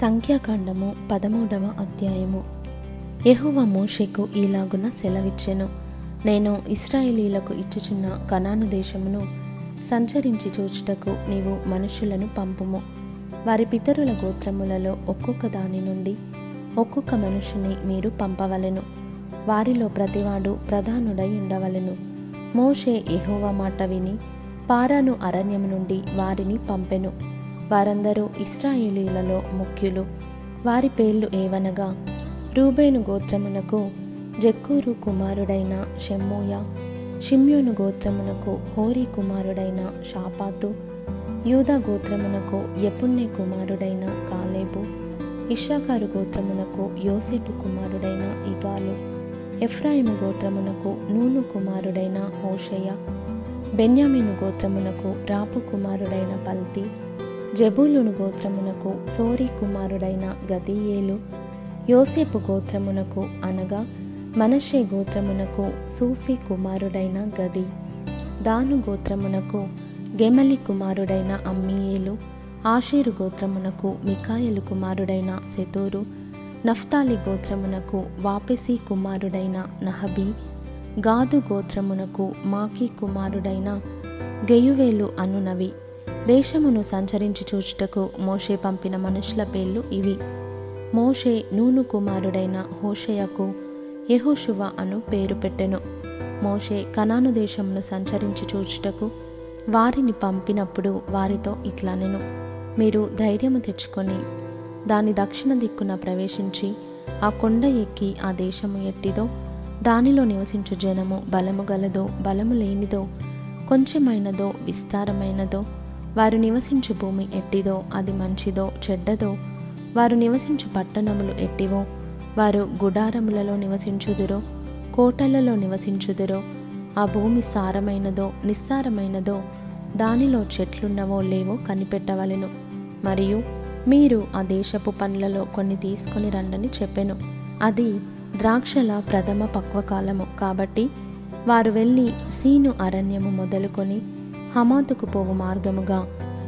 సంఖ్యాకాండము పదమూడవ అధ్యాయము. యెహోవా మోషేకు ఈలాగున సెలవిచ్చెను. నేను ఇస్రాయేలీలకు ఇచ్చుచున్న కనాను దేశమును సంచరించి చూచుటకు నీవు మనుషులను పంపుము. వారి పితరుల గోత్రములలో ఒక్కొక్క దాని నుండి ఒక్కొక్క మనుషుని మీరు పంపవలెను. వారిలో ప్రతివాడు ప్రధానుడై ఉండవలెను. మోషే యహోవ మాట విని పారాను అరణ్యం నుండి వారిని పంపెను. వారందరూ ఇస్రాయేలీలలో ముఖ్యులు. వారి పేర్లు ఏవనగా రూబేను గోత్రమునకు జక్కూరు కుమారుడైన షెమ్మూయ షిమ్యోను గోత్రమునకు హోరీ కుమారుడైన షాపాతు యూదా గోత్రమునకు యపుణ్య కుమారుడైన కాలేబు ఇషాకారు గోత్రమునకు యోసేపు కుమారుడైన ఇగాలు ఎఫ్రాయిము గోత్రమునకు నూను కుమారుడైన హోషయ్య బెన్యామీను గోత్రమునకు రాపు కుమారుడైన పల్తి జబూలును గోత్రమునకు సోరి కుమారుడైన గదీయేలు. యోసేపు గోత్రమునకు అనగా మనషే గోత్రమునకు సూసి కుమారుడైన గది. దాను గోత్రమునకు గెమలి కుమారుడైన అమ్మీయేలు. ఆషేరు గోత్రమునకు మికాయలు కుమారుడైన సెతూరు. నఫ్తాలి గోత్రమునకు వాపెసి కుమారుడైన నహబీ. గాదు గోత్రమునకు మాకి కుమారుడైన గెయువేలు అనునవి. దేశమును సంచరించి చూచుటకు మోషే పంపిన మనుషుల పేర్లు ఇవి. మోషే నూను కుమారుడైన హోషయకు యెహోషువ అను పేరు పెట్టెను. మోషే కనాను దేశమును సంచరించి చూచుటకు వారిని పంపినప్పుడు వారితో ఇట్లనెను. మీరు ధైర్యము తెచ్చుకొని దాని దక్షిణ దిక్కున ప్రవేశించి ఆ కొండ ఎక్కి ఆ దేశము ఎట్టిదో దానిలో నివసించు జనము బలము గలదో బలము లేనిదో కొంచెమైనదో విస్తారమైనదో వారు నివసించు భూమి ఎట్టిదో అది మంచిదో చెడ్డదో. వారు నివసించు పట్టణములు ఎట్టివో వారు గుడారములలో నివసించుదురో కోటలలో నివసించుదురో. ఆ భూమి సారమైనదో నిస్సారమైనదో దానిలో చెట్లున్నవో లేవో కనిపెట్టవలెను. మరియు మీరు ఆ దేశపు పండ్లలో కొన్ని తీసుకొని రండని చెప్పెను. అది ద్రాక్షల ప్రథమ పక్వకాలము కాబట్టి వారు వెళ్ళి సీను అరణ్యము మొదలుకొని హమాతుకు పోవు మార్గముగా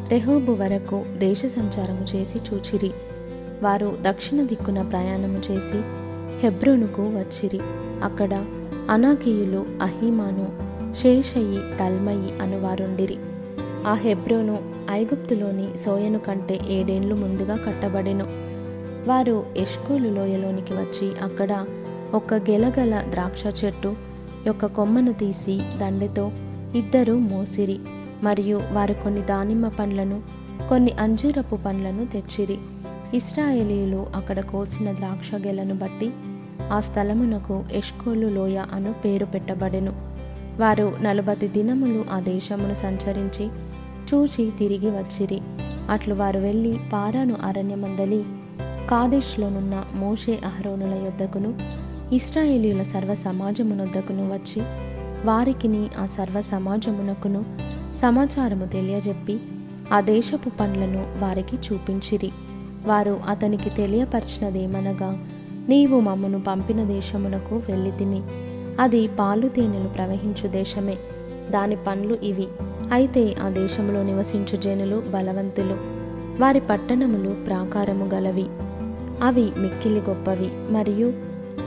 రెహోబు వరకు దేశ సంచారము చేసి చూచిరి. వారు దక్షిణ దిక్కున ప్రయాణము చేసి హెబ్రోనుకు వచ్చిరి. అక్కడ అనాకీయులు అహీమాను శేషయి తల్మయి అనువారుండిరి ఆ హెబ్రోను ఐగుప్తులోని సోయను కంటే ఏడేండ్లు ముందుగా కట్టబడెను. వారు ఎష్కోలు లోయలోనికి వచ్చి అక్కడ ఒక గెలగల ద్రాక్ష చెట్టు యొక్క కొమ్మను తీసి దండెతో ఇద్దరు మోసిరి మరియు వారు కొన్ని దానిమ్మ పండ్లను కొన్ని అంజూరపు పండ్లను తెచ్చిరి. ఇస్రాయేలీలు అక్కడ కోసిన ద్రాక్ష గెలను బట్టి ఆ స్థలమునకు ఎష్కోలు లోయ అను పేరు పెట్టబడెను. వారు నలభై దినములు ఆ దేశమును సంచరించి చూచి తిరిగి వచ్చిరి. అట్లు వారు వెళ్ళి పారాను అరణ్యమందలి కాదేశ్లోనున్న మోషే అహరోనుల యొద్దకును ఇస్రాయేలీల సర్వ సమాజమునొద్దకును వచ్చి వారికిని ఆ సర్వ సమాజమునకును సమాచారము తెలియజెప్పి ఆ దేశపు పండ్లను వారికి చూపించిరి. వారు అతనికి తెలియపరిచినదేమనగా నీవు మమ్మను పంపిన దేశమునకు వెళ్ళితిమి. అది పాలు తేనెలు ప్రవహించు దేశమే. దాని పండ్లు ఇవి. అయితే ఆ దేశంలో నివసించు జనులు బలవంతులు. వారి పట్టణములు ప్రాకారము గలవి. అవి మిక్కిలి గొప్పవి. మరియు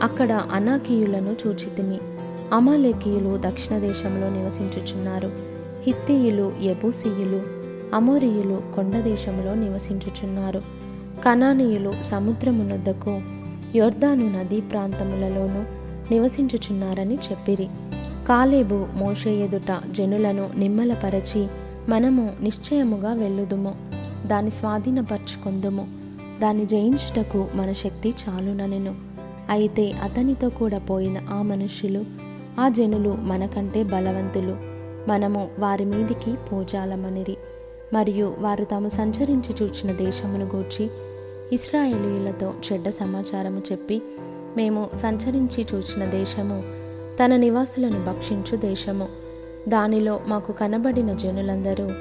అక్కడ అనాకీయులను చూచితిమి. అమాలేకీయులు దక్షిణ దేశంలో నివసించుచున్నారు. హిత్తీయులు ఎబూసీయులు అమోరియులు కొండ దేశంలో నివసించుచున్నారు. కనానీయులు సముద్రమునొద్దకు యొర్దాను నదీ ప్రాంతములలోనూ నివసించుచున్నారని చెప్పిరి. కాలేబు మోషే ఎదుట జనులను నిమ్మలపరచి మనము నిశ్చయముగా వెళ్ళుదుము. దాని స్వాధీనపరచుకొందుము. దాన్ని జయించుటకు మన శక్తి చాలుననెను. అయితే అతనితో కూడా పోయిన ఆ మనుష్యులు ఆ జనులు మనకంటే బలవంతులు. మనము వారి మీదికి పోజాలమనిరి. మరియు వారు తాము సంచరించి చూచిన దేశమును గూర్చి ఇస్రాయేలీలతో చెడ్డ సమాచారము చెప్పి మేము సంచరించి చూచిన దేశము తన నివాసులను భక్షించు దేశము. దానిలో మాకు కనబడిన జనులందరూ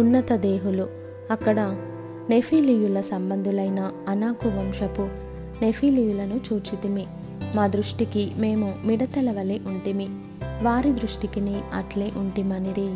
ఉన్నత దేహులు. అక్కడ నెఫీలియుల సంబంధులైన అనాకు వంశపు నెఫీలియులను చూచితిమి. మా దృష్టికి మేము మిడతల వలె ఉంటిమి. వారి దృష్టికిని అట్లే ఉంటిమనిరి.